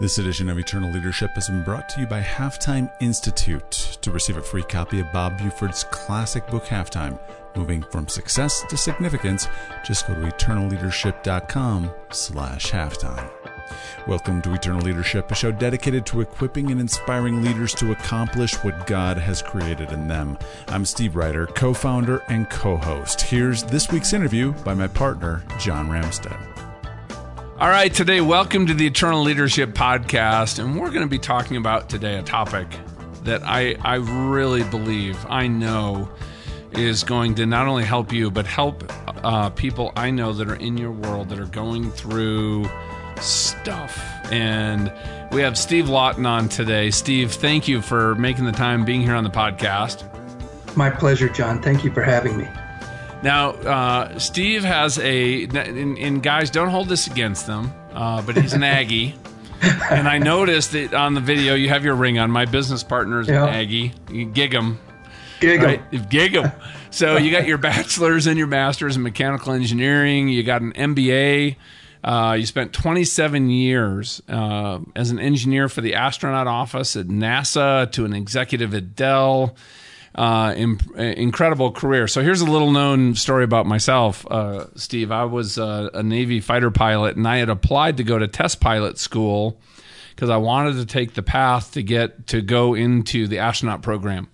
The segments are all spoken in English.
This edition of Eternal Leadership has been brought to you by Halftime Institute. To receive a free copy of Bob Buford's classic book, Halftime, Moving from Success to Significance, just go to eternalleadership.com slash halftime. Welcome to Eternal Leadership, a show dedicated to equipping and inspiring leaders to accomplish what God has created in them. I'm Steve Ryder, co-founder and co-host. Here's this week's interview by my partner, John Ramstead. All right, today, welcome to the Eternal Leadership Podcast. And we're going to be talking about today a topic that I, I really believe, I know, is going to not only help you, but help uh, people I know that are in your world that are going through stuff. And we have Steve Lawton on today. Steve, thank you for making the time being here on the podcast. My pleasure, John. Thank you for having me. Now, uh, Steve has a, and, and, guys, don't hold this against them, uh, but he's an Aggie. and I noticed that on the video you have your ring on. My business partner is yeah. an Aggie. You gig him. Gig him. Right? Gig him. So you got your bachelor's and your master's in mechanical engineering. You got an MBA. Uh, you spent 27 years uh, as an engineer for the astronaut office at NASA to an executive at Dell uh, imp- incredible career. So here's a little known story about myself, uh, Steve. I was uh, a Navy fighter pilot, and I had applied to go to test pilot school because I wanted to take the path to get to go into the astronaut program.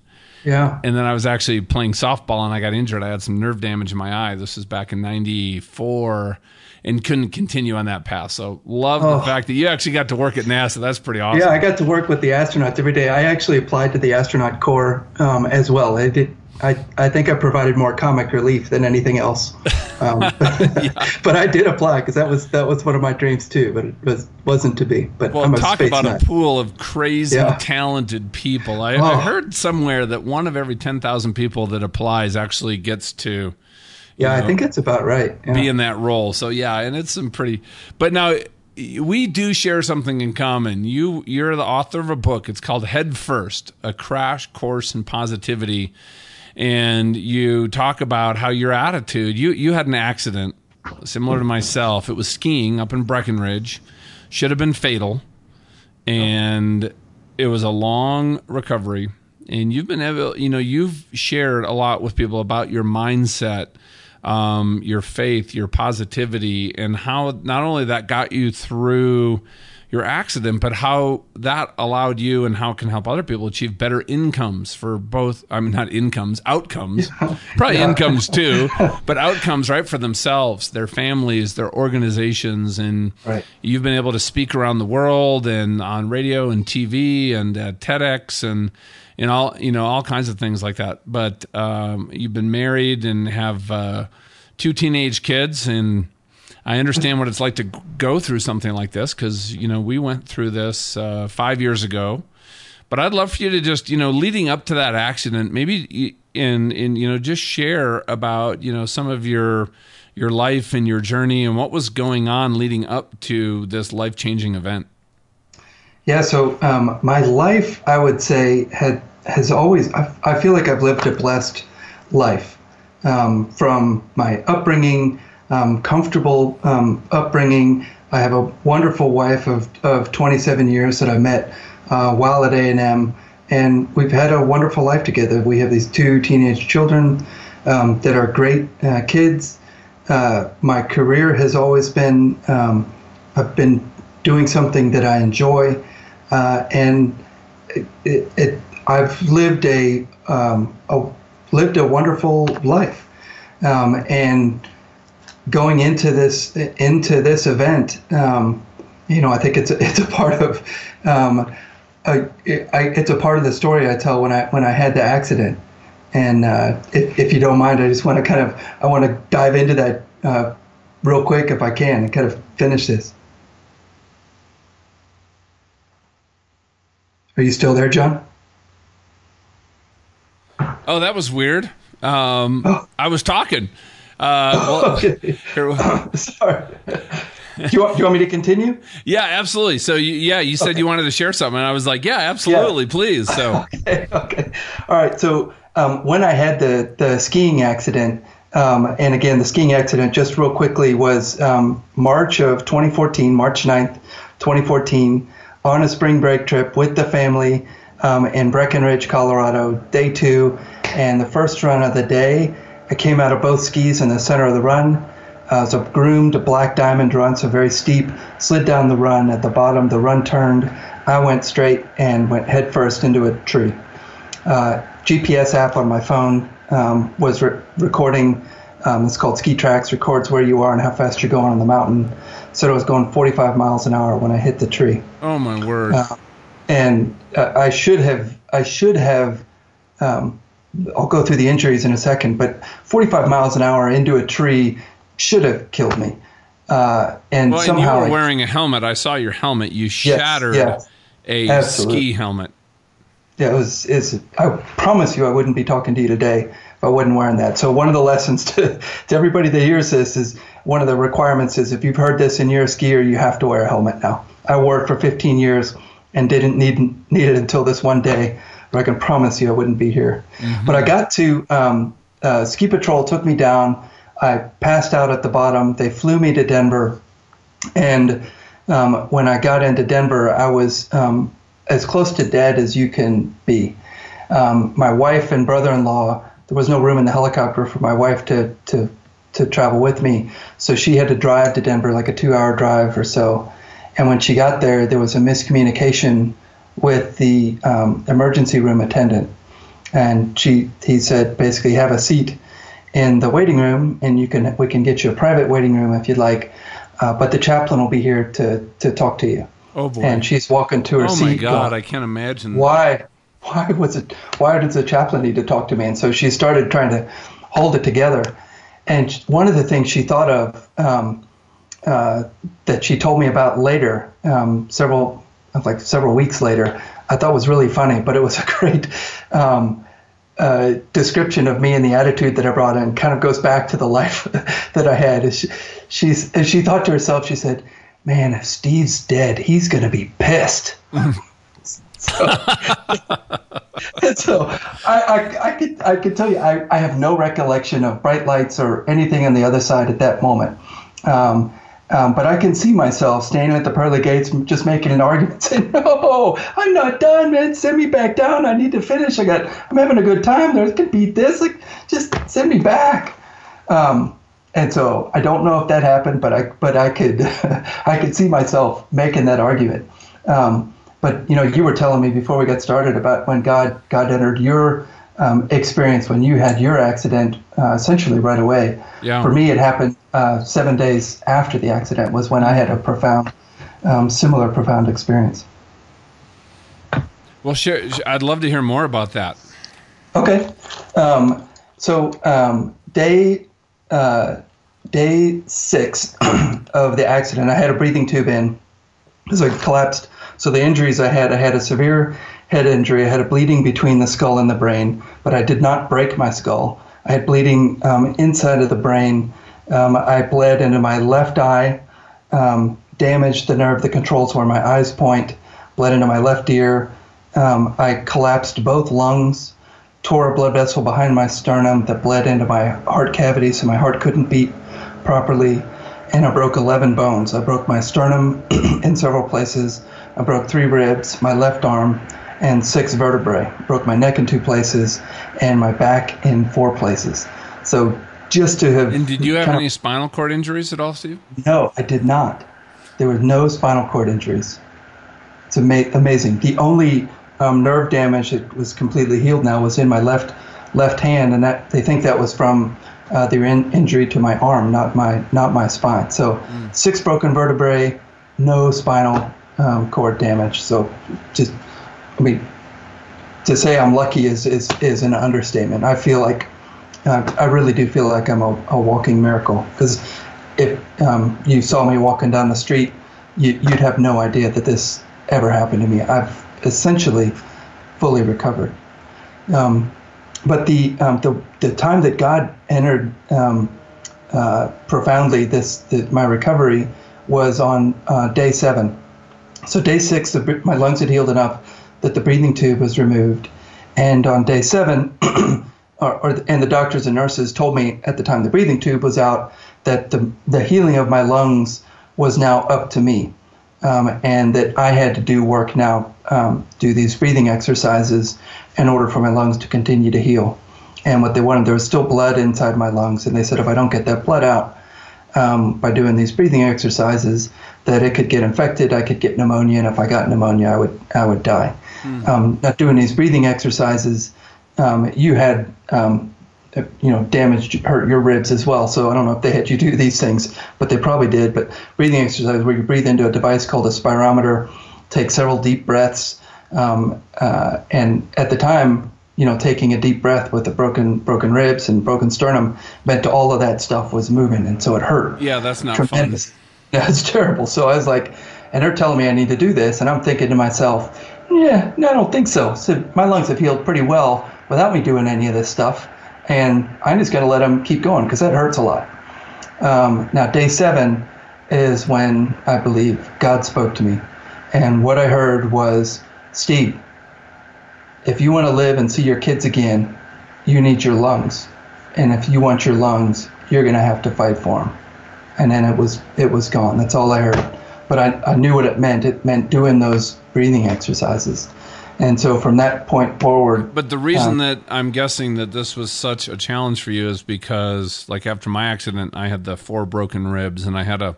Yeah. And then I was actually playing softball and I got injured. I had some nerve damage in my eye. This was back in 94 and couldn't continue on that path. So love oh. the fact that you actually got to work at NASA. That's pretty awesome. Yeah, I got to work with the astronauts every day. I actually applied to the astronaut corps um, as well. I did. I, I think I provided more comic relief than anything else, um, yeah. but I did apply because that was that was one of my dreams too. But it was wasn't to be. But well, I'm a talk about nut. a pool of crazy yeah. talented people. I, oh. I heard somewhere that one of every ten thousand people that applies actually gets to yeah, know, I think it's about right. Yeah. Be in that role. So yeah, and it's some pretty. But now we do share something in common. You you're the author of a book. It's called Head First: A Crash Course in Positivity, and you talk about how your attitude. You you had an accident similar to myself. It was skiing up in Breckenridge. Should have been fatal, and it was a long recovery. And you've been able, you know, you've shared a lot with people about your mindset um, your faith, your positivity, and how not only that got you through your accident, but how that allowed you and how it can help other people achieve better incomes for both. I mean, not incomes, outcomes, probably yeah. incomes too, but outcomes, right, for themselves, their families, their organizations. And right. you've been able to speak around the world and on radio and TV and at TEDx and and all you know all kinds of things like that. But um, you've been married and have uh, two teenage kids, and I understand what it's like to go through something like this because you know we went through this uh, five years ago. But I'd love for you to just you know leading up to that accident, maybe in in you know just share about you know some of your your life and your journey and what was going on leading up to this life changing event. Yeah, so um, my life, I would say, had has always, I, I feel like I've lived a blessed life um, from my upbringing, um, comfortable um, upbringing. I have a wonderful wife of, of 27 years that I met uh, while at A&M, and we've had a wonderful life together. We have these two teenage children um, that are great uh, kids. Uh, my career has always been, um, I've been doing something that I enjoy, uh, and it, it, it I've lived a, um, a lived a wonderful life, um, and going into this into this event, um, you know, I think it's a, it's a part of um, a, I, it's a part of the story I tell when I when I had the accident. And uh, if, if you don't mind, I just want to kind of I want to dive into that uh, real quick if I can and kind of finish this. Are you still there, John? Oh, that was weird. Um, oh. I was talking. Uh, well. Sorry. Do you, want, do you want me to continue? Yeah, absolutely. So, you, yeah, you said okay. you wanted to share something, and I was like, yeah, absolutely, yeah. please. So, okay, okay, all right. So, um, when I had the the skiing accident, um, and again, the skiing accident, just real quickly, was um, March of 2014, March 9th, 2014. on a spring break trip with the family um, in Breckenridge, Colorado, day two. And the first run of the day, I came out of both skis in the center of the run. Uh, it was a groomed black diamond run, so very steep. Slid down the run. At the bottom, the run turned. I went straight and went headfirst into a tree. Uh, GPS app on my phone um, was re- recording. Um, it's called Ski Tracks. Records where you are and how fast you're going on the mountain. So I was going 45 miles an hour when I hit the tree. Oh my word! Uh, and uh, I should have. I should have. Um, I'll go through the injuries in a second, but 45 miles an hour into a tree should have killed me. Uh, and well, somehow and you were I- wearing a helmet. I saw your helmet. You shattered yes. a Absolutely. ski helmet. Yeah, it was. It's, I promise you, I wouldn't be talking to you today if I wasn't wearing that. So one of the lessons to, to everybody that hears this is one of the requirements is if you've heard this and you're a skier, you have to wear a helmet now. I wore it for 15 years and didn't need need it until this one day, but I can promise you I wouldn't be here. But I got to um, uh, ski patrol took me down. I passed out at the bottom. They flew me to Denver, and um, when I got into Denver, I was um, as close to dead as you can be. Um, my wife and brother-in-law, there was no room in the helicopter for my wife to to to travel with me, so she had to drive to Denver, like a two-hour drive or so. And when she got there, there was a miscommunication with the um, emergency room attendant, and she he said basically have a seat in the waiting room, and you can we can get you a private waiting room if you'd like, uh, but the chaplain will be here to to talk to you. Oh boy! And she's walking to her oh seat. Oh my God! going, I can't imagine. why why was it why does the chaplain need to talk to me and so she started trying to hold it together and one of the things she thought of um, uh, that she told me about later um, several like several weeks later i thought was really funny but it was a great um, uh, description of me and the attitude that I brought in kind of goes back to the life that I had. She, she's, and she thought to herself, she said, "Man, if Steve's dead, he's going to be pissed." so, and so I, I, I could I could tell you I, I have no recollection of bright lights or anything on the other side at that moment. Um, um, but I can see myself standing at the pearly gates, just making an argument, saying, "No, I'm not done, man. Send me back down. I need to finish. I got. I'm having a good time. There's can beat this. Like, just send me back." Um, and so I don't know if that happened, but I but I could I could see myself making that argument. Um, but you know, you were telling me before we got started about when God God entered your um, experience when you had your accident uh, essentially right away. Yeah. For me, it happened uh, seven days after the accident was when I had a profound, um, similar profound experience. Well, share, I'd love to hear more about that. Okay. Um, so um, day uh, day six of the accident, I had a breathing tube in. So I collapsed. So the injuries I had, I had a severe head injury. I had a bleeding between the skull and the brain, but I did not break my skull. I had bleeding um, inside of the brain. Um, I bled into my left eye, um, damaged the nerve that controls where my eyes point, bled into my left ear. Um, I collapsed both lungs, tore a blood vessel behind my sternum that bled into my heart cavity, so my heart couldn't beat properly. And I broke 11 bones. I broke my sternum in several places. I broke three ribs, my left arm, and six vertebrae. Broke my neck in two places, and my back in four places. So just to have. And did you have kind of- any spinal cord injuries at all, Steve? no, I did not. There were no spinal cord injuries. It's ama- amazing. The only um, nerve damage that was completely healed now was in my left left hand, and that they think that was from uh, the in- injury to my arm, not my not my spine. So six broken vertebrae, no spinal um, cord damage. So just, I mean, to say I'm lucky is is, is an understatement. I feel like uh, I really do feel like I'm a, a walking miracle because if um, you saw me walking down the street, you, you'd have no idea that this ever happened to me. I've essentially fully recovered. Um, but the, um, the the time that God entered um, uh, profoundly this my recovery was on uh, day seven. So day six, my lungs had healed enough that the breathing tube was removed, and on day seven, or, or and the doctors and nurses told me at the time the breathing tube was out that the the healing of my lungs was now up to me. um, and that I had to do work now, um, do these breathing exercises in order for my lungs to continue to heal. And what they wanted, there was still blood inside my lungs, and they said if I don't get that blood out um, by doing these breathing exercises, that it could get infected, I could get pneumonia, and if I got pneumonia, I would I would die. Mm. Um, not doing these breathing exercises, um, you had um, you know damaged hurt your ribs as well. So I don't know if they had you do these things, but they probably did. But breathing exercises where you breathe into a device called a spirometer, take several deep breaths, um, uh, and at the time you know, taking a deep breath with the broken broken ribs and broken sternum meant all of that stuff was moving, and so it hurt. Yeah, that's not tremendous. fun. Yeah, it's terrible. So I was like, and they're telling me I need to do this, and I'm thinking to myself, yeah, no, I don't think so. So my lungs have healed pretty well without me doing any of this stuff, and I'm just going to let them keep going because that hurts a lot. Um, now, day seven is when I believe God spoke to me, and what I heard was, Steve, if you want to live and see your kids again, you need your lungs. And if you want your lungs, you're going to have to fight for them. And then it was it was gone. That's all I heard. But I, I knew what it meant. It meant doing those breathing exercises. And so from that point forward. But the reason uh, that I'm guessing that this was such a challenge for you is because, like, after my accident, I had the four broken ribs and I had a.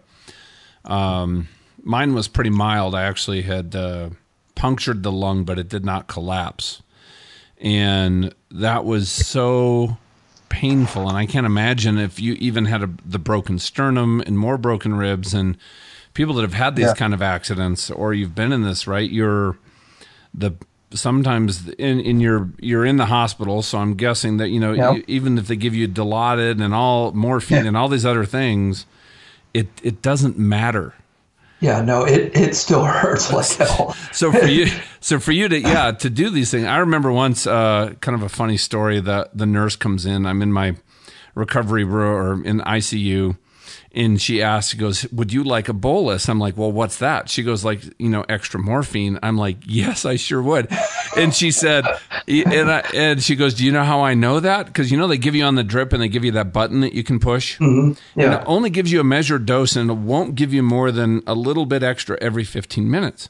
Um, mine was pretty mild. I actually had. Uh, punctured the lung, but it did not collapse. And that was so painful. And I can't imagine if you even had a, the broken sternum and more broken ribs and people that have had these yeah. kind of accidents or you've been in this, right? You're the sometimes in in your you're in the hospital so i'm guessing that you know yeah. you, even if they give you dilaudid and all morphine yeah. and all these other things it it doesn't matter yeah, no, it, it still hurts like hell. so for you, so for you to yeah to do these things, I remember once uh, kind of a funny story that the nurse comes in. I'm in my recovery room or in ICU, and she asks, she goes, "Would you like a bolus?" I'm like, "Well, what's that?" She goes, "Like you know, extra morphine." I'm like, "Yes, I sure would." And she said, and I, and she goes, "Do you know how I know that? Because you know they give you on the drip and they give you that button that you can push, mm-hmm. yeah. and it only gives you a measured dose and it won't give you more than a little bit extra every 15 minutes."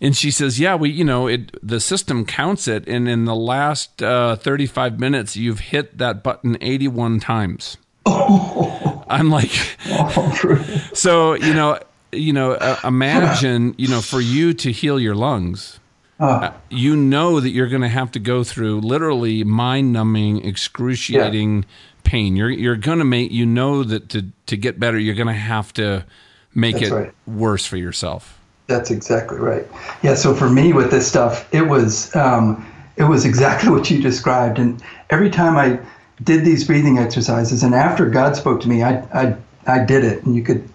And she says, "Yeah, we, you know, it the system counts it, and in the last uh, 35 minutes, you've hit that button 81 times." Oh. I'm like, so you know, you know, uh, imagine, you know, for you to heal your lungs, uh, you know that you're going to have to go through literally mind-numbing, excruciating yeah. pain. You're you're going to make you know that to to get better, you're going to have to make That's it right. worse for yourself. That's exactly right. Yeah. So for me with this stuff, it was um, it was exactly what you described, and every time I did these breathing exercises, and after God spoke to me, I I, I did it, and you could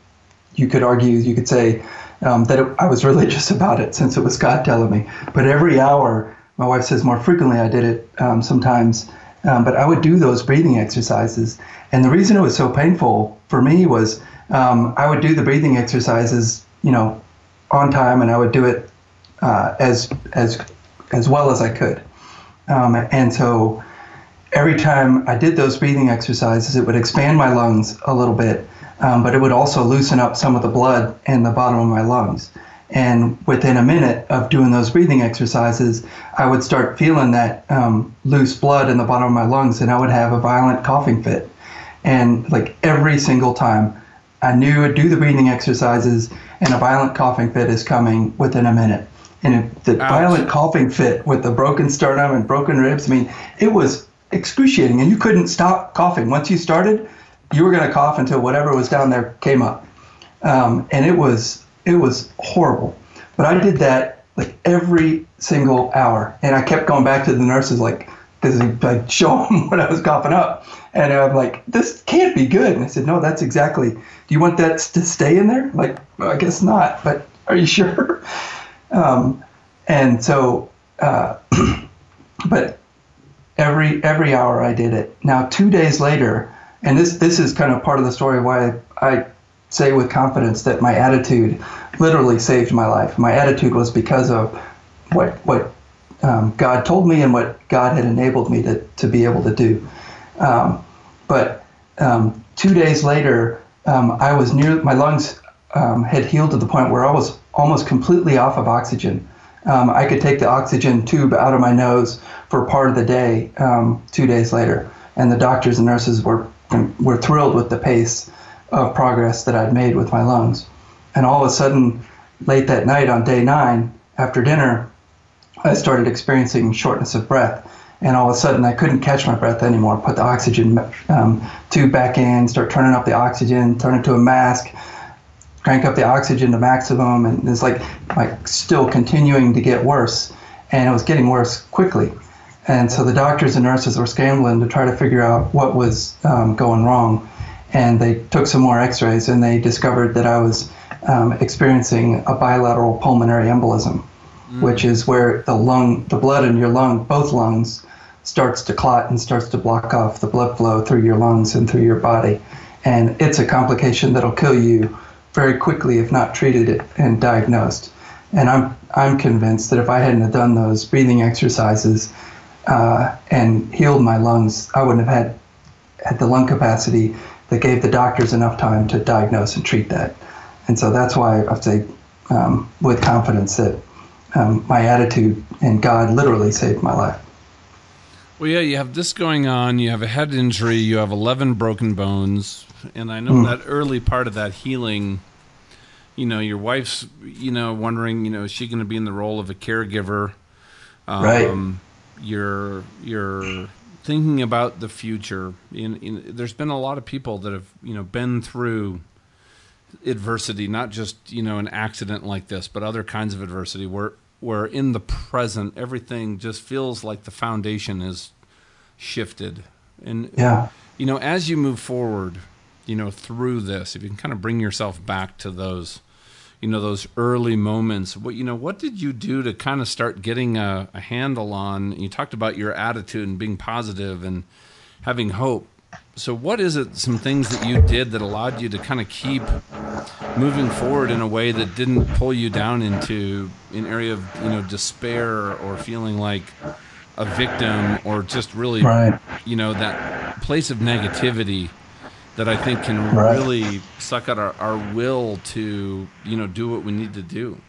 you could argue, you could say um, that it, I was religious about it since it was God telling me. But every hour, my wife says more frequently, I did it um, sometimes. Um, but I would do those breathing exercises, and the reason it was so painful for me was um, I would do the breathing exercises, you know, on time, and I would do it uh, as as as well as I could. Um, and so every time I did those breathing exercises, it would expand my lungs a little bit, um, but it would also loosen up some of the blood in the bottom of my lungs. And within a minute of doing those breathing exercises, I would start feeling that um, loose blood in the bottom of my lungs, and I would have a violent coughing fit. And like every single time, I knew I'd do the breathing exercises, and a violent coughing fit is coming within a minute. And the Ouch. violent coughing fit with the broken sternum and broken ribs, I mean, it was excruciating, and you couldn't stop coughing. Once you started, you were going to cough until whatever was down there came up, um, and it was it was horrible. But I did that like every single hour, and I kept going back to the nurses like because I'd show them what I was coughing up, and I'm like, this can't be good. And I said, no, that's exactly. Do you want that to stay in there? Like, well, I guess not, but are you sure? Um, and so, uh, but every every hour I did it. Now two days later, and this this is kind of part of the story why I say with confidence that my attitude literally saved my life. My attitude was because of what what um, God told me and what God had enabled me to to be able to do. Um, but um, two days later, um, I was near my lungs um, had healed to the point where I was almost completely off of oxygen. Um, I could take the oxygen tube out of my nose for part of the day um, two days later. And the doctors and nurses were, were thrilled with the pace of progress that I'd made with my lungs. And all of a sudden, late that night on day nine, after dinner, I started experiencing shortness of breath. And all of a sudden, I couldn't catch my breath anymore. Put the oxygen um, tube back in, start turning up the oxygen, turn it to a mask, crank up the oxygen to maximum, and it's like like still continuing to get worse, and it was getting worse quickly. And so the doctors and nurses were scrambling to try to figure out what was um, going wrong. And they took some more X-rays, and they discovered that I was um, experiencing a bilateral pulmonary embolism, mm. which is where the lung, the blood in your lung, both lungs, starts to clot and starts to block off the blood flow through your lungs and through your body. And it's a complication that'll kill you very quickly if not treated and diagnosed. And I'm I'm convinced that if I hadn't have done those breathing exercises uh, and healed my lungs, I wouldn't have had had the lung capacity that gave the doctors enough time to diagnose and treat that. And so that's why I say um, with confidence that um, my attitude and God literally saved my life. Well, yeah, you have this going on. You have a head injury. You have 11 broken bones. And I know mm. that early part of that healing, you know, your wife's, you know, wondering, you know, is she going to be in the role of a caregiver? Um, right. You're, you're thinking about the future. In, in, there's been a lot of people that have, you know, been through adversity, not just, you know, an accident like this, but other kinds of adversity where where in the present everything just feels like the foundation is shifted and yeah you know as you move forward you know through this if you can kind of bring yourself back to those you know those early moments what you know what did you do to kind of start getting a, a handle on you talked about your attitude and being positive and having hope so what is it some things that you did that allowed you to kind of keep moving forward in a way that didn't pull you down into an area of you know despair or feeling like a victim or just really right. you know that place of negativity that I think can right. really suck out our, our will to you know do what we need to do.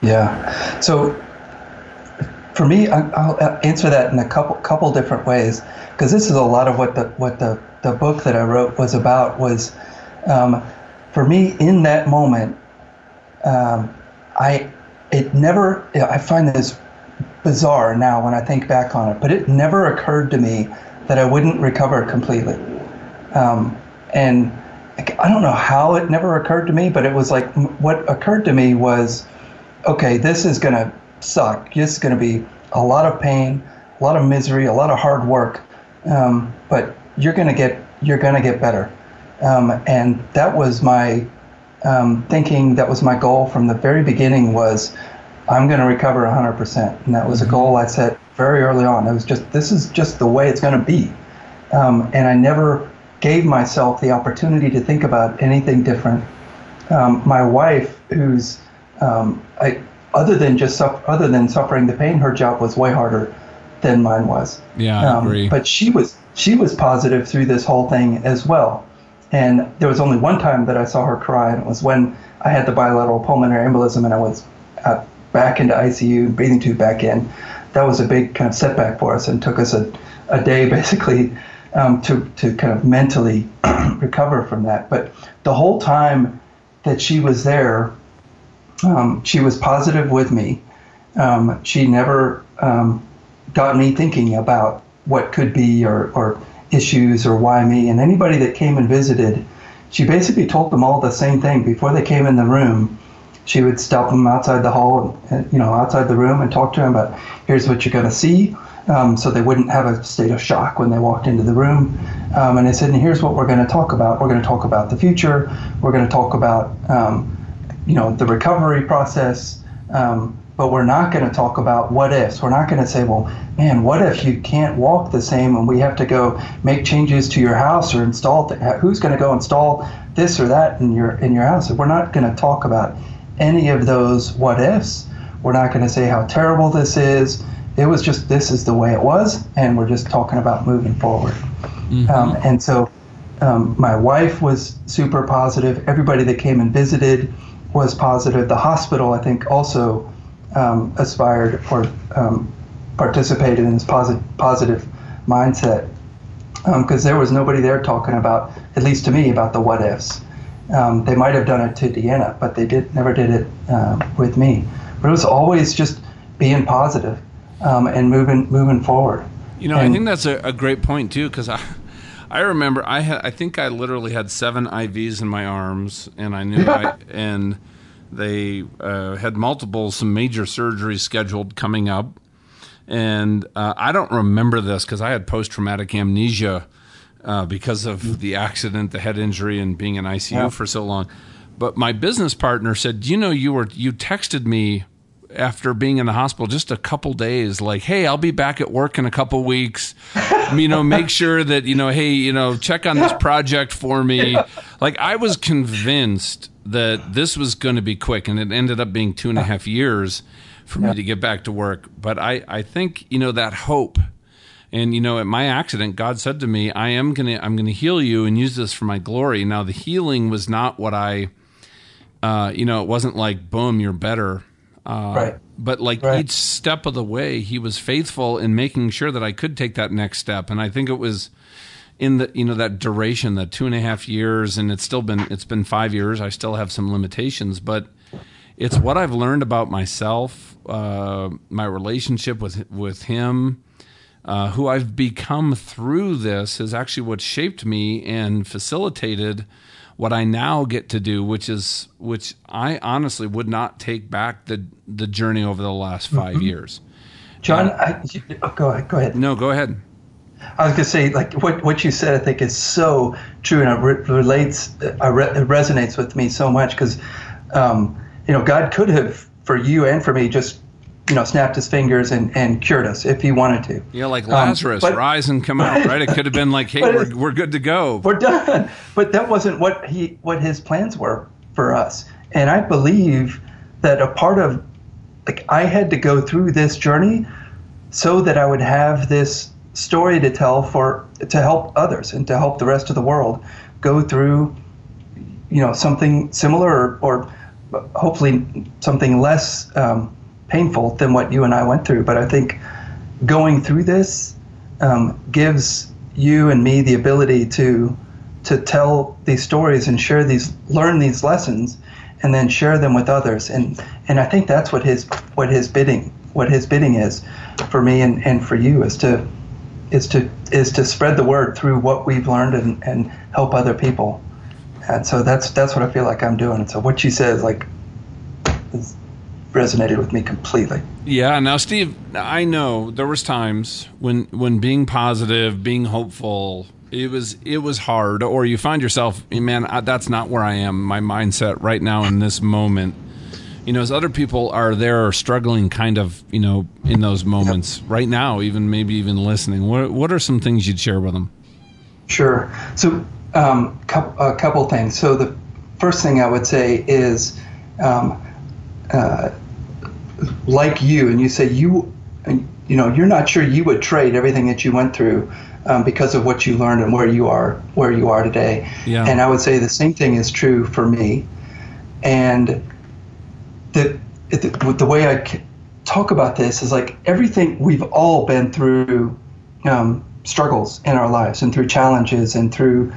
Yeah. So for me, I'll answer that in a couple couple different ways because this is a lot of what the what the the book that I wrote was about was um, for me in that moment. Um, I it never I find this bizarre now when I think back on it, but it never occurred to me that I wouldn't recover completely. Um, and I don't know how it never occurred to me, but it was like what occurred to me was, okay, this is gonna suck. This is going to be a lot of pain, a lot of misery, a lot of hard work. Um, but you're going to get you're going to get better. Um, and that was my um, thinking. That was my goal from the very beginning. Was I'm going to recover 100%, and that was a goal I set very early on. It was just this is just the way it's going to be, um, and I never gave myself the opportunity to think about anything different. Um, my wife, who's um, I, other than just other than suffering the pain, her job was way harder than mine was. Yeah, I um, agree. But she was she was positive through this whole thing as well. And there was only one time that I saw her cry, and it was when I had the bilateral pulmonary embolism, and I was back into ICU, breathing tube back in. That was a big kind of setback for us, and took us a, a day basically um, to to kind of mentally recover from that. But the whole time that she was there, um, she was positive with me. Um, she never um, got me thinking about what could be or, or issues or why me. And anybody that came and visited, she basically told them all the same thing before they came in the room. She would stop them outside the hall, and, you know, outside the room, and talk to them about here's what you're going to see, um, so they wouldn't have a state of shock when they walked into the room. Um, and I said, and here's what we're going to talk about. We're going to talk about the future. We're going to talk about um, you know, the recovery process. Um, but we're not going to talk about what ifs. We're not going to say, well, man, what if you can't walk the same and we have to go make changes to your house or install? Th- who's going to go install this or that in your in your house? We're not going to talk about any of those what ifs. We're not going to say how terrible this is. It was just this is the way it was, and we're just talking about moving forward. Mm-hmm. Um, and so, um, my wife was super positive. Everybody that came and visited was positive. The hospital, I think, also um, aspired or um, participated in this positive positive mindset because um, there was nobody there talking about, at least to me, about the what ifs. Um, they might have done it to Deanna, but they did never did it uh, with me. But it was always just being positive, um, and moving moving forward. You know, and, I think that's a, a great point too, because I. I remember I had I think I literally had seven IVs in my arms, and I knew I and they uh, had multiple some major surgeries scheduled coming up, and uh, I don't remember this because I had post traumatic amnesia uh, because of the accident, the head injury, and being in ICU yeah. for so long. But my business partner said, "You know, you were you texted me after being in the hospital just a couple days like hey i'll be back at work in a couple weeks. You know make sure that you know hey you know check on this project for me. Like i was convinced that this was going to be quick and it ended up being two and a half years for me to get back to work. But i i think you know that hope and you know at my accident god said to me i am going to i'm going to heal you and use this for my glory. Now the healing was not what i uh, you know, it wasn't like, boom, you're better uh, right. But like right. each step of the way, he was faithful in making sure that I could take that next step. And I think it was in the you know that duration, that two and a half years, and it's still been it's been five years. I still have some limitations, but it's what I've learned about myself, uh, my relationship with with him. Uh, who I've become through this is actually what shaped me and facilitated what I now get to do, which is which I honestly would not take back the the journey over the last 5 mm-hmm. years. John, I, oh, go ahead. Go ahead. No, go ahead. I was going to say, like what what you said, I think is so true, and it relates, it resonates with me so much because, um, you know, God could have for you and for me just you know, snapped his fingers and, and cured us if he wanted to. Yeah, like Lazarus, um, but, rise and come out, right? It could have been like, hey, we're, we're good to go. We're done. But that wasn't what he what his plans were for us. And I believe that a part of like I had to go through this journey so that I would have this story to tell for to help others and to help the rest of the world go through you know something similar or, or hopefully something less um, painful than what you and I went through. But I think going through this um, gives you and me the ability to to tell these stories and share these, learn these lessons, and then share them with others. And and I think that's what his what his bidding what his bidding is for me and, and for you is to is to is to spread the word through what we've learned and, and help other people. And so that's that's what I feel like I'm doing. And so what you said is like is resonated with me completely. Yeah. Now, Steve, I know there was times when when being positive, being hopeful, it was it was hard, or you find yourself, man, that's not where I am. My mindset right now in this moment. You know, as other people are there struggling, kind of, you know, in those moments yep. right now, even maybe even listening. What what are some things you'd share with them? Sure. So, um, a couple things. So the first thing I would say is. Um, uh, like you and you say you you know you're not sure you would trade everything that you went through um, because of what you learned and where you are where you are today. Yeah. and i would say the same thing is true for me. And the the, the way i talk about this is like everything we've all been through um, struggles in our lives and through challenges and through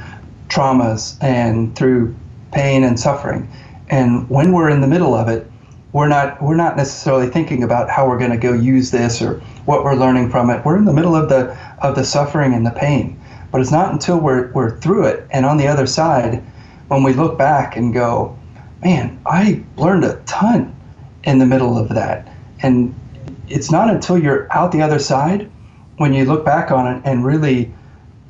traumas and through pain and suffering. And when we're in the middle of it we're not we're not necessarily thinking about how we're going to go use this or what we're learning from it. We're in the middle of the of the suffering and the pain. But it's not until we're we're through it and on the other side when we look back and go, man, I learned a ton in the middle of that. And it's not until you're out the other side when you look back on it and really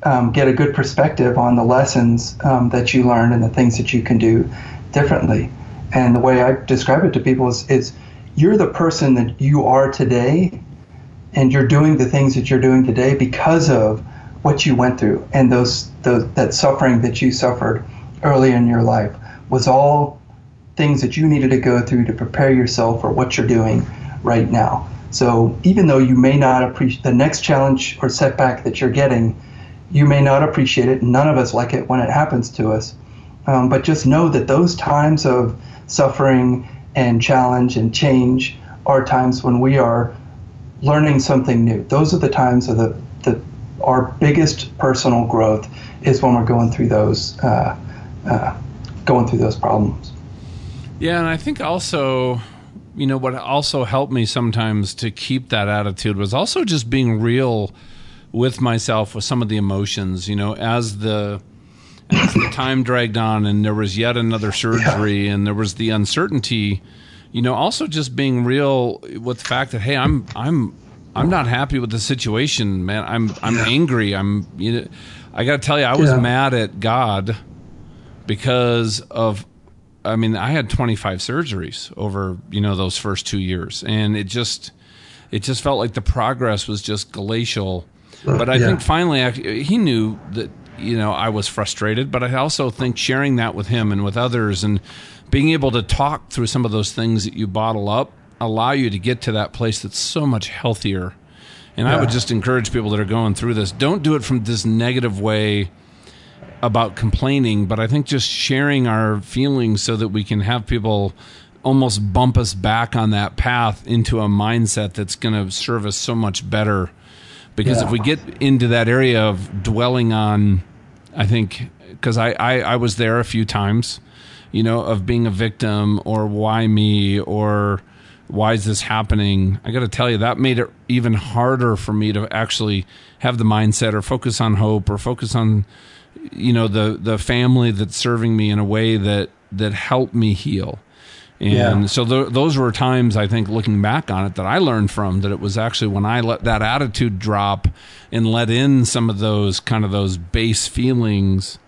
um, get a good perspective on the lessons um, that you learned and the things that you can do differently. And the way I describe it to people is, is you're the person that you are today, and you're doing the things that you're doing today because of what you went through and those, those that suffering that you suffered early in your life was all things that you needed to go through to prepare yourself for what you're doing right now. So even though you may not appreciate the next challenge or setback that you're getting, you may not appreciate it. None of us like it when it happens to us. Um, but just know that those times of suffering and challenge and change are times when we are learning something new. Those are the times of the, the our biggest personal growth is when we're going through those uh, uh, going through those problems. Yeah, and I think also, you know, what also helped me sometimes to keep that attitude was also just being real with myself with some of the emotions. You know, as the as the time dragged on and there was yet another surgery yeah. and there was the uncertainty you know also just being real with the fact that hey i'm i'm i'm not happy with the situation man i'm i'm yeah. angry i'm you know i got to tell you i was yeah. mad at god because of i mean i had 25 surgeries over you know those first 2 years and it just it just felt like the progress was just glacial but I think finally he knew that you know, I was frustrated, but I also think sharing that with him and with others and being able to talk through some of those things that you bottle up allow you to get to that place that's so much healthier. And yeah. I would just encourage people that are going through this, don't do it from this negative way about complaining, but I think just sharing our feelings so that we can have people almost bump us back on that path into a mindset that's going to serve us so much better because yeah. if we get into that area of dwelling on i think because I, I i was there a few times you know of being a victim or why me or why is this happening? I got to tell you that made it even harder for me to actually have the mindset or focus on hope or focus on you know the the family that's serving me in a way that that helped me heal and yeah. so th- those were times I think looking back on it that I learned from that it was actually when I let that attitude drop and let in some of those kind of those base feelings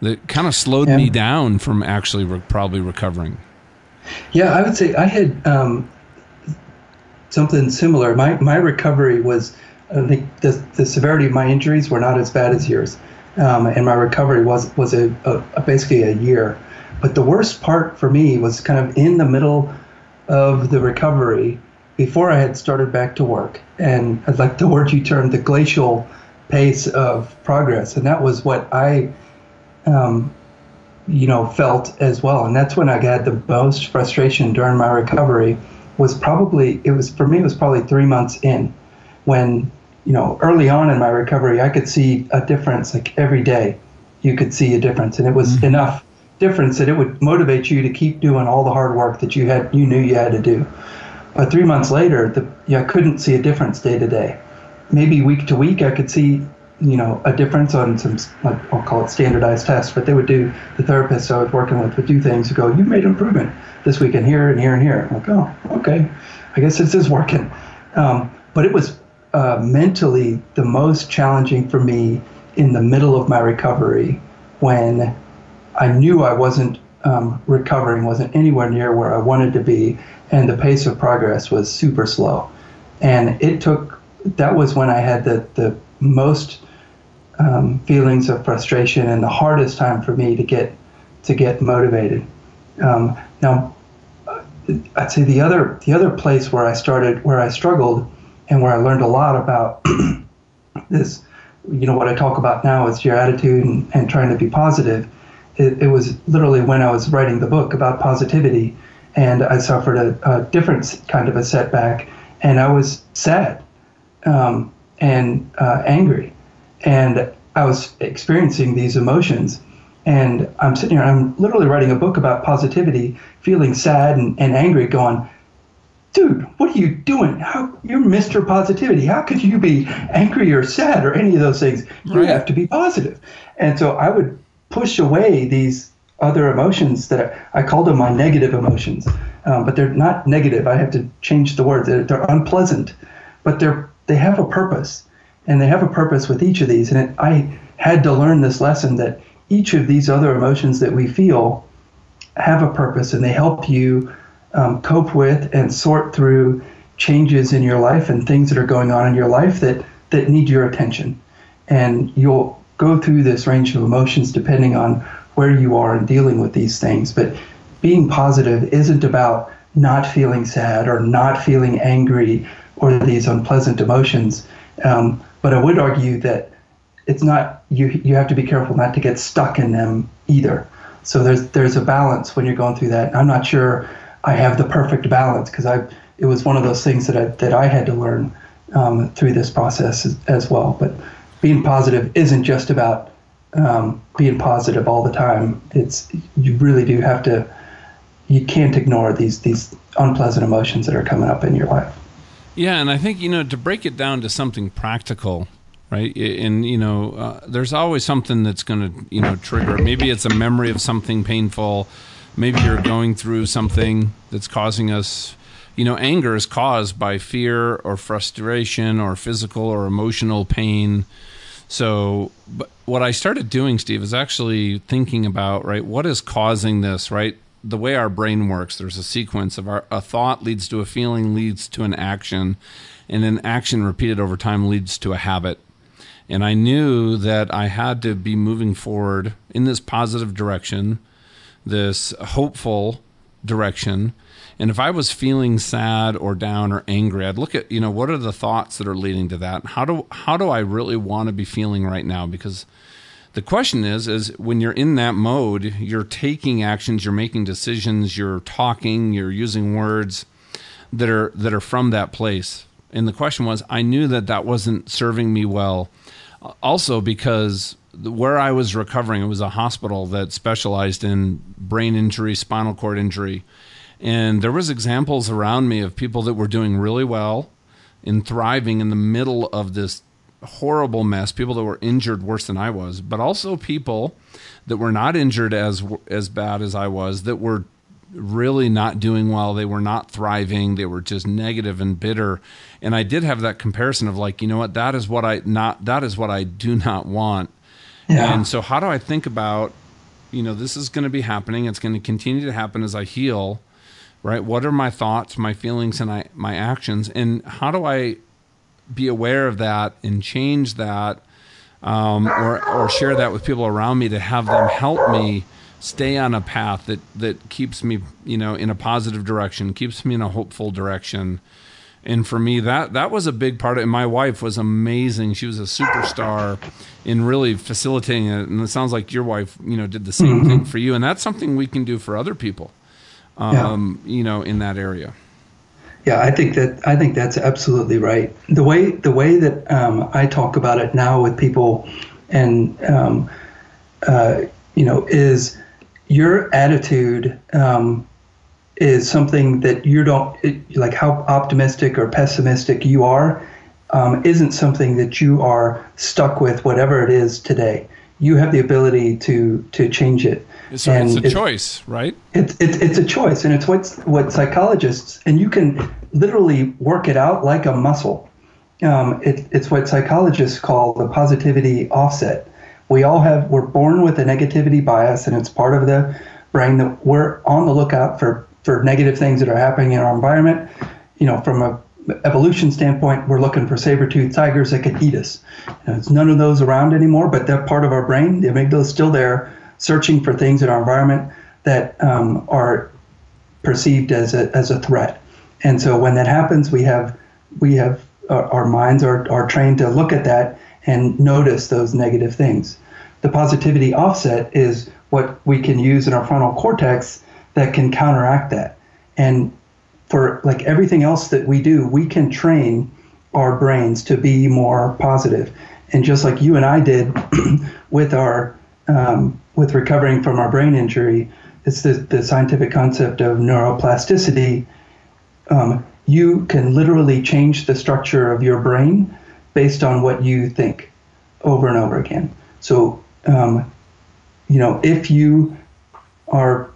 that kind of slowed yeah. me down from actually re- probably recovering. Yeah, I would say I had um, something similar. My my recovery was I think the, the severity of my injuries were not as bad as yours, um, and my recovery was was a, a, a basically a year. But the worst part for me was kind of in the middle of the recovery before I had started back to work. And I'd like the word you termed the glacial pace of progress. And that was what I, um, you know, felt as well. And that's when I got the most frustration during my recovery was probably, it was, for me, it was probably three months in when, you know, early on in my recovery, I could see a difference like every day. You could see a difference. And it was mm-hmm. enough difference that it would motivate you to keep doing all the hard work that you had you knew you had to do. But three months later, the, yeah, I couldn't see a difference day to day. Maybe week to week, I could see you know a difference on some like I'll call it standardized tests. But they would do the therapist I was working with would do things to go, you made improvement this week and here and here and here. I'm like, oh, okay, I guess this is working. Um, but it was uh, mentally the most challenging for me in the middle of my recovery when I knew I wasn't um, recovering, wasn't anywhere near where I wanted to be, and the pace of progress was super slow. And it took, that was when I had the, the most um, feelings of frustration and the hardest time for me to get to get motivated. Um, now, I'd say the other the other place where I started, where I struggled, and where I learned a lot about this, you know, what I talk about now is your attitude and, and trying to be positive it, it, was literally when I was writing the book about positivity, and I suffered a, a different kind of a setback, and I was sad um, and uh, angry, and I was experiencing these emotions. And I'm sitting here, I'm literally writing a book about positivity, feeling sad and, and angry, going, dude, what are you doing? How you're Mr. Positivity. How could you be angry or sad or any of those things? You right. have to be positive. And so I would push away these other emotions that I, I called them my negative emotions, um, but they're not negative. I have to change the word. They're, they're unpleasant, but they're they have a purpose, and they have a purpose with each of these. And it, I had to learn this lesson that each of these other emotions that we feel have a purpose, and they help you um, cope with and sort through changes in your life and things that are going on in your life that that need your attention. And you'll go through this range of emotions depending on where you are in dealing with these things. But being positive isn't about not feeling sad or not feeling angry or these unpleasant emotions. Um, but I would argue that it's not you. You have to be careful not to get stuck in them either. So there's there's a balance when you're going through that. I'm not sure I have the perfect balance because I it was one of those things that I that I had to learn um, through this process as, as, well. But being positive isn't just about um, being positive all the time. It's you really do have to. You can't ignore these these unpleasant emotions that are coming up in your life. Yeah, and I think you know to break it down to something practical right? And you know, uh, there's always something that's going to you know trigger. Maybe it's a memory of something painful. Maybe you're going through something that's causing us. You know, anger is caused by fear or frustration or physical or emotional pain. So, but what I started doing, Steve, is actually thinking about right what is causing this, right? The way our brain works, there's a sequence of our a thought leads to a feeling, leads to an action, and an action repeated over time leads to a habit. And I knew that I had to be moving forward in this positive direction, this hopeful direction. And if I was feeling sad or down or angry, I'd look at, you know, what are the thoughts that are leading to that? How do how do I really want to be feeling right now? Because the question is is when you're in that mode, you're taking actions, you're making decisions, you're talking, you're using words that are that are from that place. And the question was, I knew that that wasn't serving me well also because where I was recovering, it was a hospital that specialized in brain injury, spinal cord injury, and there was examples around me of people that were doing really well and thriving in the middle of this horrible mess. People that were injured worse than I was, but also people that were not injured as as bad as I was that were really not doing well. They were not thriving. They were just negative and bitter. And I did have that comparison of like, you know what, that is what I not that is what I do not want. Yeah. And so how do I think about, you know, this is going to be happening. It's going to continue to happen as I heal, right? What are my thoughts, my feelings, and I, my actions, and how do I be aware of that and change that, um, or or share that with people around me to have them help me stay on a path that that keeps me you know in a positive direction keeps me in a hopeful direction and for me that that was a big part of it. My wife was amazing. She was a superstar in really facilitating it. And it sounds like your wife you know did the same mm-hmm. thing for you. And that's something we can do for other people um, yeah. you know in that area. Yeah i think that i think that's absolutely right. The way the way that um, i talk about it now with people and um, uh, you know is your attitude um, is something that you don't it, like how optimistic or pessimistic you are um, isn't something that you are stuck with whatever it is today. You have the ability to to change it. So and it's a it, choice right? It's it, it's a choice and it's what's what psychologists and you can literally work it out like a muscle. Um, it, it's what psychologists call the positivity offset. We all have we're born with a negativity bias and it's part of the brain that we're on the lookout for for negative things that are happening in our environment. You know from a evolution standpoint we're looking for saber-toothed tigers that could eat us. You know, none of those around anymore but that part of our brain. The amygdala is still there searching for things in our environment that um, are perceived as a, as a threat. And so when that happens we have we have our, our minds are, are trained to look at that and notice those negative things. The positivity offset is what we can use in our frontal cortex that can counteract that. And for like everything else that we do, we can train our brains to be more positive. And just like you and I did with our um, with recovering from our brain injury, it's the, the scientific concept of neuroplasticity. Um, you can literally change the structure of your brain based on what you think over and over again. So, um, you know, if you are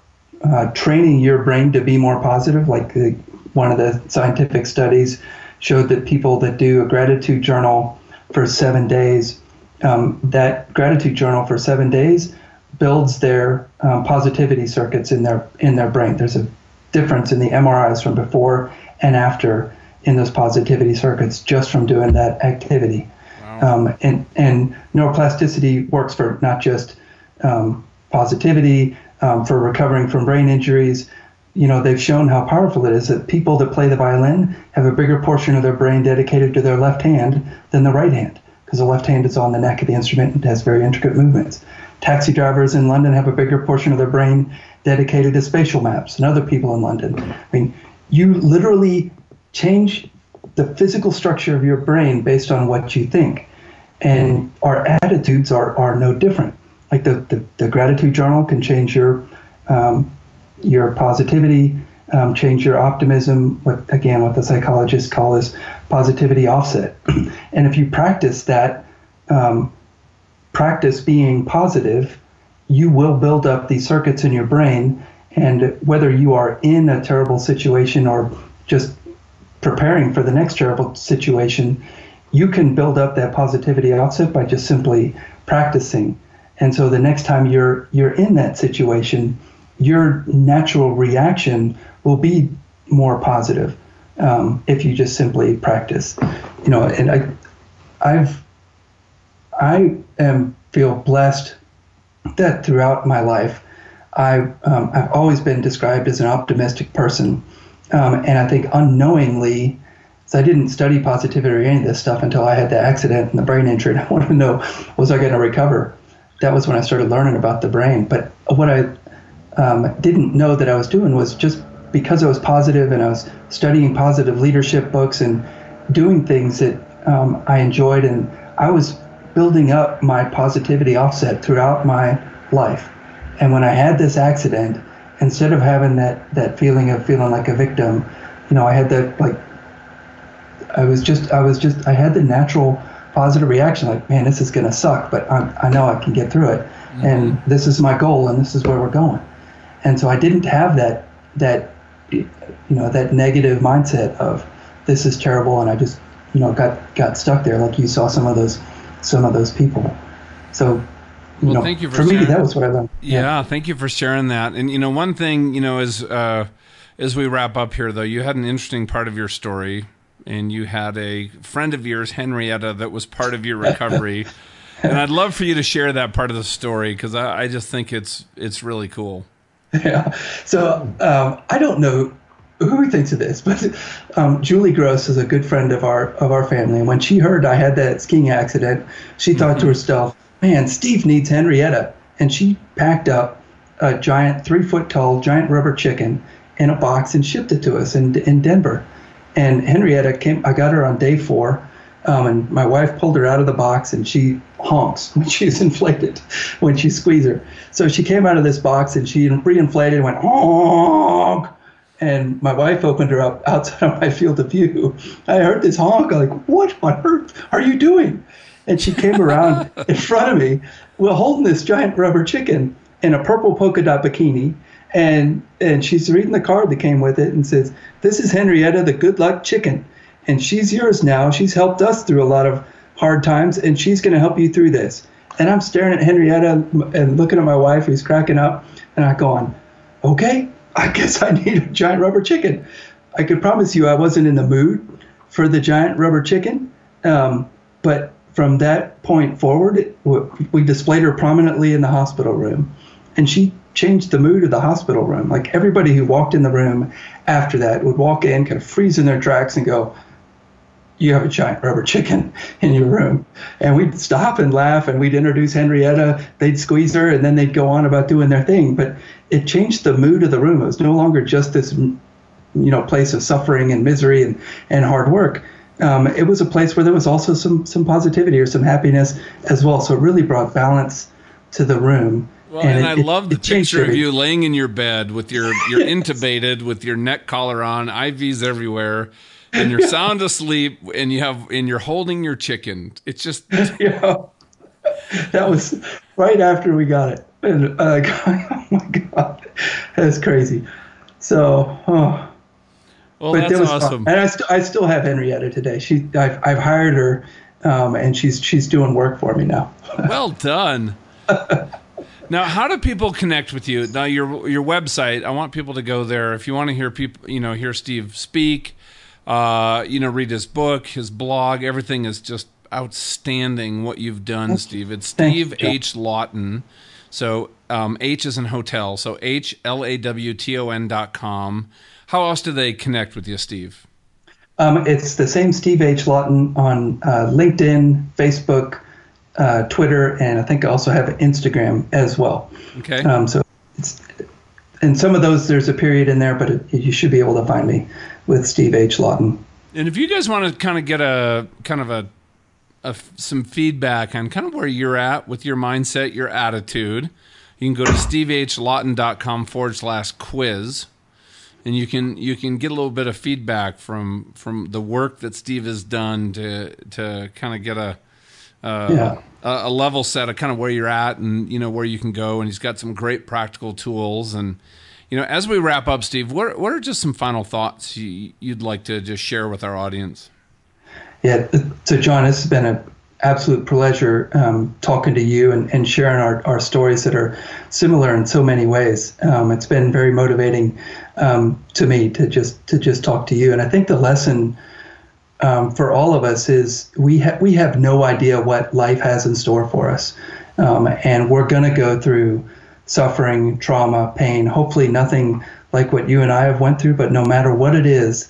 uh, training your brain to be more positive, like the, one of the scientific studies showed that people that do a gratitude journal for seven days, um, that gratitude journal for seven days builds their um, positivity circuits in their in their brain. There's a difference in the MRIs from before and after in those positivity circuits just from doing that activity. Wow. Um, and, and neuroplasticity works for not just um, positivity, um, for recovering from brain injuries. You know, they've shown how powerful it is that people that play the violin have a bigger portion of their brain dedicated to their left hand than the right hand because the left hand is on the neck of the instrument and has very intricate movements. Taxi drivers in London have a bigger portion of their brain dedicated to spatial maps and other people in London. I mean, you literally change the physical structure of your brain based on what you think. And our attitudes are, are no different. Like the, the, the gratitude journal can change your um, your positivity, um, change your optimism. What again, what the psychologists call is positivity offset. and if you practice that, um, practice being positive, you will build up these circuits in your brain. And whether you are in a terrible situation or just preparing for the next terrible situation, you can build up that positivity offset by just simply practicing. And so the next time you're you're in that situation, your natural reaction will be more positive um, if you just simply practice. You know, and I, I've, I am feel blessed that throughout my life, I, um, I've always been described as an optimistic person, um, and I think unknowingly. So I didn't study positivity or any of this stuff until I had the accident and the brain injury. And I wanted to know, was I going to recover? That was when I started learning about the brain. But what I um, didn't know that I was doing was just because I was positive and I was studying positive leadership books and doing things that um, I enjoyed, and I was building up my positivity offset throughout my life. And when I had this accident, instead of having that that feeling of feeling like a victim, you know, I had that like I was just I was just I had the natural positive reaction like man this is gonna suck but i I know I can get through it mm-hmm. and this is my goal and this is where we're going and so I didn't have that that you know that negative mindset of this is terrible, and I just you know got got stuck there like you saw some of those some of those people. So you well, know, thank you for, for me that was what I learned. Yeah, yeah, thank you for sharing that. And you know, one thing you know is uh, as we wrap up here, though, you had an interesting part of your story, and you had a friend of yours, Henrietta, that was part of your recovery. and I'd love for you to share that part of the story because I, I just think it's it's really cool. Yeah. So um, I don't know who thinks of this, but um, Julie Gross is a good friend of our of our family, and when she heard I had that skiing accident, she thought mm-hmm. to herself, "Man, Steve needs Henrietta," and she packed up a giant, three foot tall, giant rubber chicken in a box and shipped it to us in in Denver. And Henrietta came. I got her on day four, um, and my wife pulled her out of the box, and she honks when she's inflated, when she squeezes her. So she came out of this box and she reinflated and went honk. And my wife opened her up outside of my field of view. I heard this honk. I'm like, what on earth are you doing? And she came around in front of me, well, holding this giant rubber chicken in a purple polka dot bikini. And and she's reading the card that came with it and says, This is Henrietta, the good luck chicken. And she's yours now. She's helped us through a lot of hard times, and she's going to help you through this. And I'm staring at Henrietta and looking at my wife who's cracking up, and I'm going, okay, I guess I need a giant rubber chicken. I could promise you I wasn't in the mood for the giant rubber chicken, um, but from that point forward, we displayed her prominently in the hospital room, and she changed the mood of the hospital room. Like everybody who walked in the room after that would walk in, kind of freeze in their tracks, and go, you have a giant rubber chicken in your room. And we'd stop and laugh and we'd introduce Henrietta, they'd squeeze her, and then they'd go on about doing their thing. But it changed the mood of the room. It was no longer just this, you know, place of suffering and misery and, and hard work. Um, it was a place where there was also some some positivity or some happiness as well. So it really brought balance to the room. Well, and, and it, I love the picture of you laying in your bed with your you're intubated with your neck collar on, IVs everywhere and you're sound asleep and you have and you're holding your chicken. It's just yeah. That was right after we got it. And uh, oh my god, that's crazy. So, oh. well, but that's awesome. Fun. And I, st- I still have Henrietta today. She, I've, I've hired her, um, and she's she's doing work for me now. well done. Now, how do people connect with you? Now, your your website. I want people to go there if you want to hear people, you know, hear Steve speak uh, you know, read his book, his blog. Everything is just outstanding. What you've done, Steve. It's Steve H. Lawton. So um, H is in hotel. So H L A W T O N dot com. How else do they connect with you, Steve? Um, it's the same Steve H. Lawton on uh, LinkedIn, Facebook, uh, Twitter, and I think I also have Instagram as well. Okay. Um, so it's in some of those there's a period in there, but it, you should be able to find me with Steve H. Lawton. And if you guys want to kind of get a kind of a, a some feedback on kind of where you're at with your mindset, your attitude, you can go to stevehlawton.com forward slash quiz and you can you can get a little bit of feedback from from the work that Steve has done to to kind of get a uh, Yeah. a, a level set of kind of where you're at and you know where you can go and he's got some great practical tools and you know as we wrap up Steve what what are just some final thoughts you, you'd like to just share with our audience Yeah. So, John, this has been an absolute pleasure um, talking to you and, and sharing our, our stories that are similar in so many ways. Um, it's been very motivating um, to me to just to just talk to you. And I think the lesson um, for all of us is we ha- we have no idea what life has in store for us, um, and we're going to go through suffering, trauma, pain. Hopefully, nothing like what you and I have went through. But no matter what it is,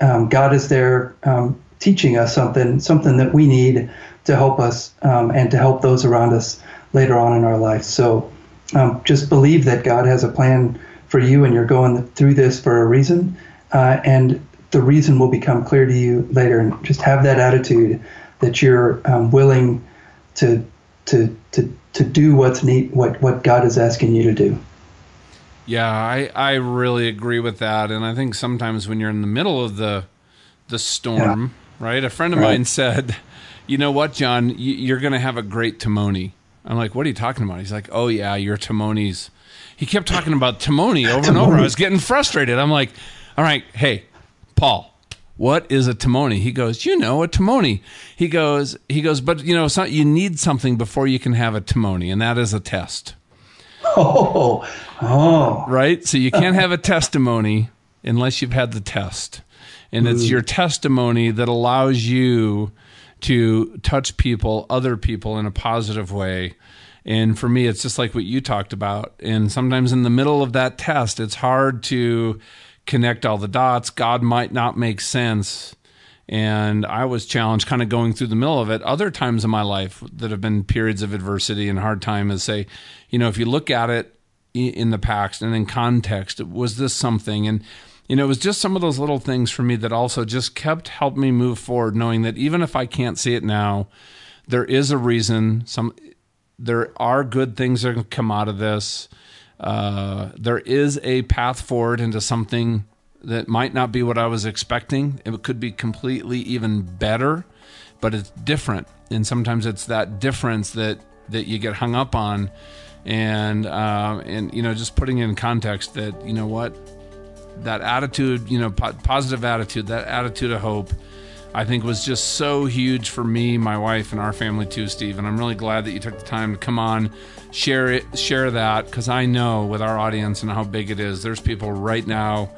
um, God is there um, teaching us something, something that we need to help us um, and to help those around us later on in our life. So um, just believe that God has a plan for you and you're going through this for a reason. Uh, and the reason will become clear to you later. And just have that attitude that you're um, willing to, to, to, to do what's neat, what, what God is asking you to do. Yeah, I, I really agree with that. And I think sometimes when you're in the middle of the the storm, right? A friend of Right. mine said, "You know what, John? You're going to have a great Timoni." I'm like, "What are you talking about?" He's like, "Oh yeah, your Timoni's." He kept talking about Timoni over and over. I was getting frustrated. I'm like, "All right, hey, Paul, what is a Timoni?" He goes, "You know, a Timoni." He goes, he goes, "But you know, it's not, you need something before you can have a Timoni, and that is a test." Oh, oh, right? So you can't have a testimony unless you've had the test. And it's mm. your testimony that allows you to touch people, other people in a positive way. And for me, it's just like what you talked about. And sometimes in the middle of that test, it's hard to connect all the dots. God might not make sense. And I was challenged kind of going through the middle of it. Other times in my life that have been periods of adversity and hard time is say, you know, if you look at it in the past and in context, was this something? And, you know, it was just some of those little things for me that also just kept helping me move forward, knowing that even if I can't see it now, there is a reason. Some there are good things that can come out of this. Uh, there is a path forward into something that might not be what I was expecting. It could be completely even better, but it's different. And sometimes it's that difference that that you get hung up on, and uh, and you know just putting in context that you know what that attitude, you know, po- positive attitude, that attitude of hope, I think was just so huge for me, my wife, and our family too, Steve. And I'm really glad that you took the time to come on, share it, share that, because I know with our audience and how big it is, there's people right now,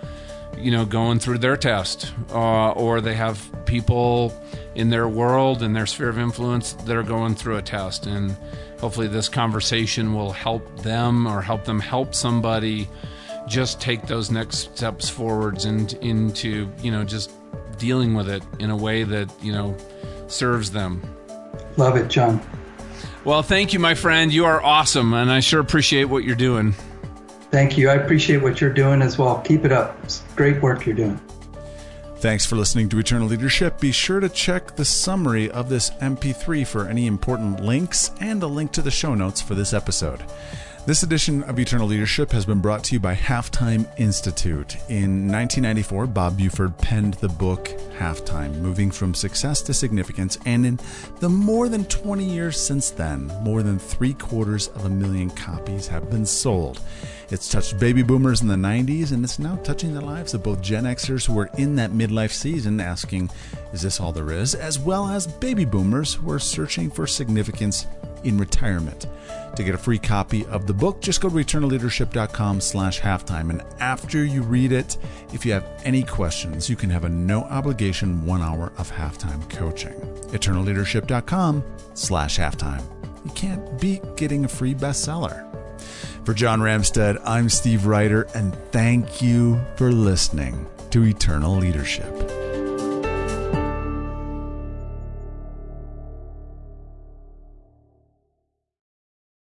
you know, going through their test, uh, or they have people in their world and their sphere of influence that are going through a test, and hopefully this conversation will help them or help them help somebody just take those next steps forwards and into you know just dealing with it in a way that you know serves them love it, John. well thank you my friend you are awesome and i sure appreciate what you're doing Thank you. I appreciate what you're doing as well. Keep it up. It's great work you're doing. Thanks for listening to Eternal Leadership. Be sure to check the summary of this MP3 for any important links and a link to the show notes for this episode. This edition of Eternal Leadership has been brought to you by Halftime Institute. In 1994, Bob Buford penned the book Halftime, moving from success to significance, and in the more than 20 years since then, more than three quarters of a million copies have been sold. It's touched baby boomers in the 90s, and it's now touching the lives of both Gen Xers who are in that midlife season asking, Is this all there is? as well as baby boomers who are searching for significance in retirement. To get a free copy of the book, just go to eternalleadership.com slash halftime. And after you read it, if you have any questions, you can have a no obligation one hour of halftime coaching. eternalleadership.com slash halftime. You can't beat getting a free bestseller. For John Ramstead, I'm Steve Ryder, and thank you for listening to Eternal Leadership.